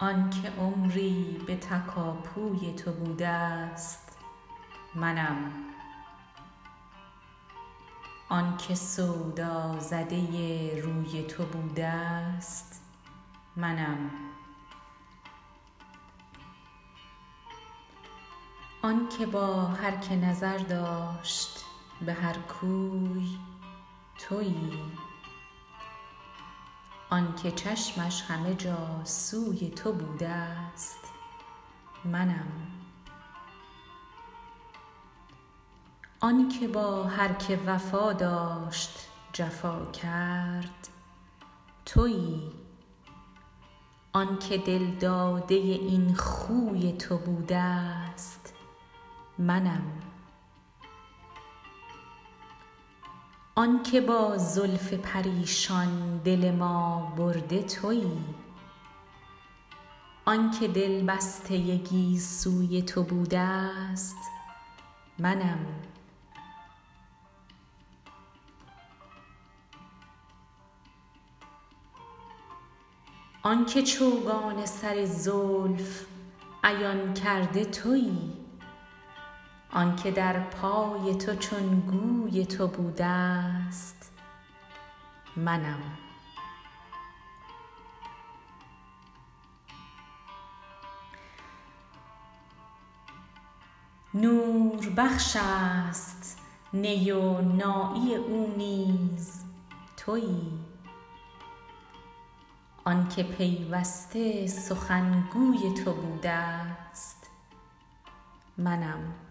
آنکه عمری به تکاپوی تو بودست منم. آنکه سودا زده روی تو بودست منم. آنکه با هر که نظر داشت به هر کوی تویی. آنکه چشمش همه جا سوی تو بودست. منم. آنکه با هر که وفا داشت جفا کرد تویی. آنکه دلداده این خوی تو بودست منم. آنکه با زلف پریشان دل ما برده تویی. آنکه دلبسته گیسوی تو بودست منم. آنکه چوگان سر زلف عیان کرده تویی. آنکه در پای تو چون گوی تو بودست منم. نوربخش است نی و نایی او نیز تویی. آنکه پیوسته سخن گوی تو بودست منم.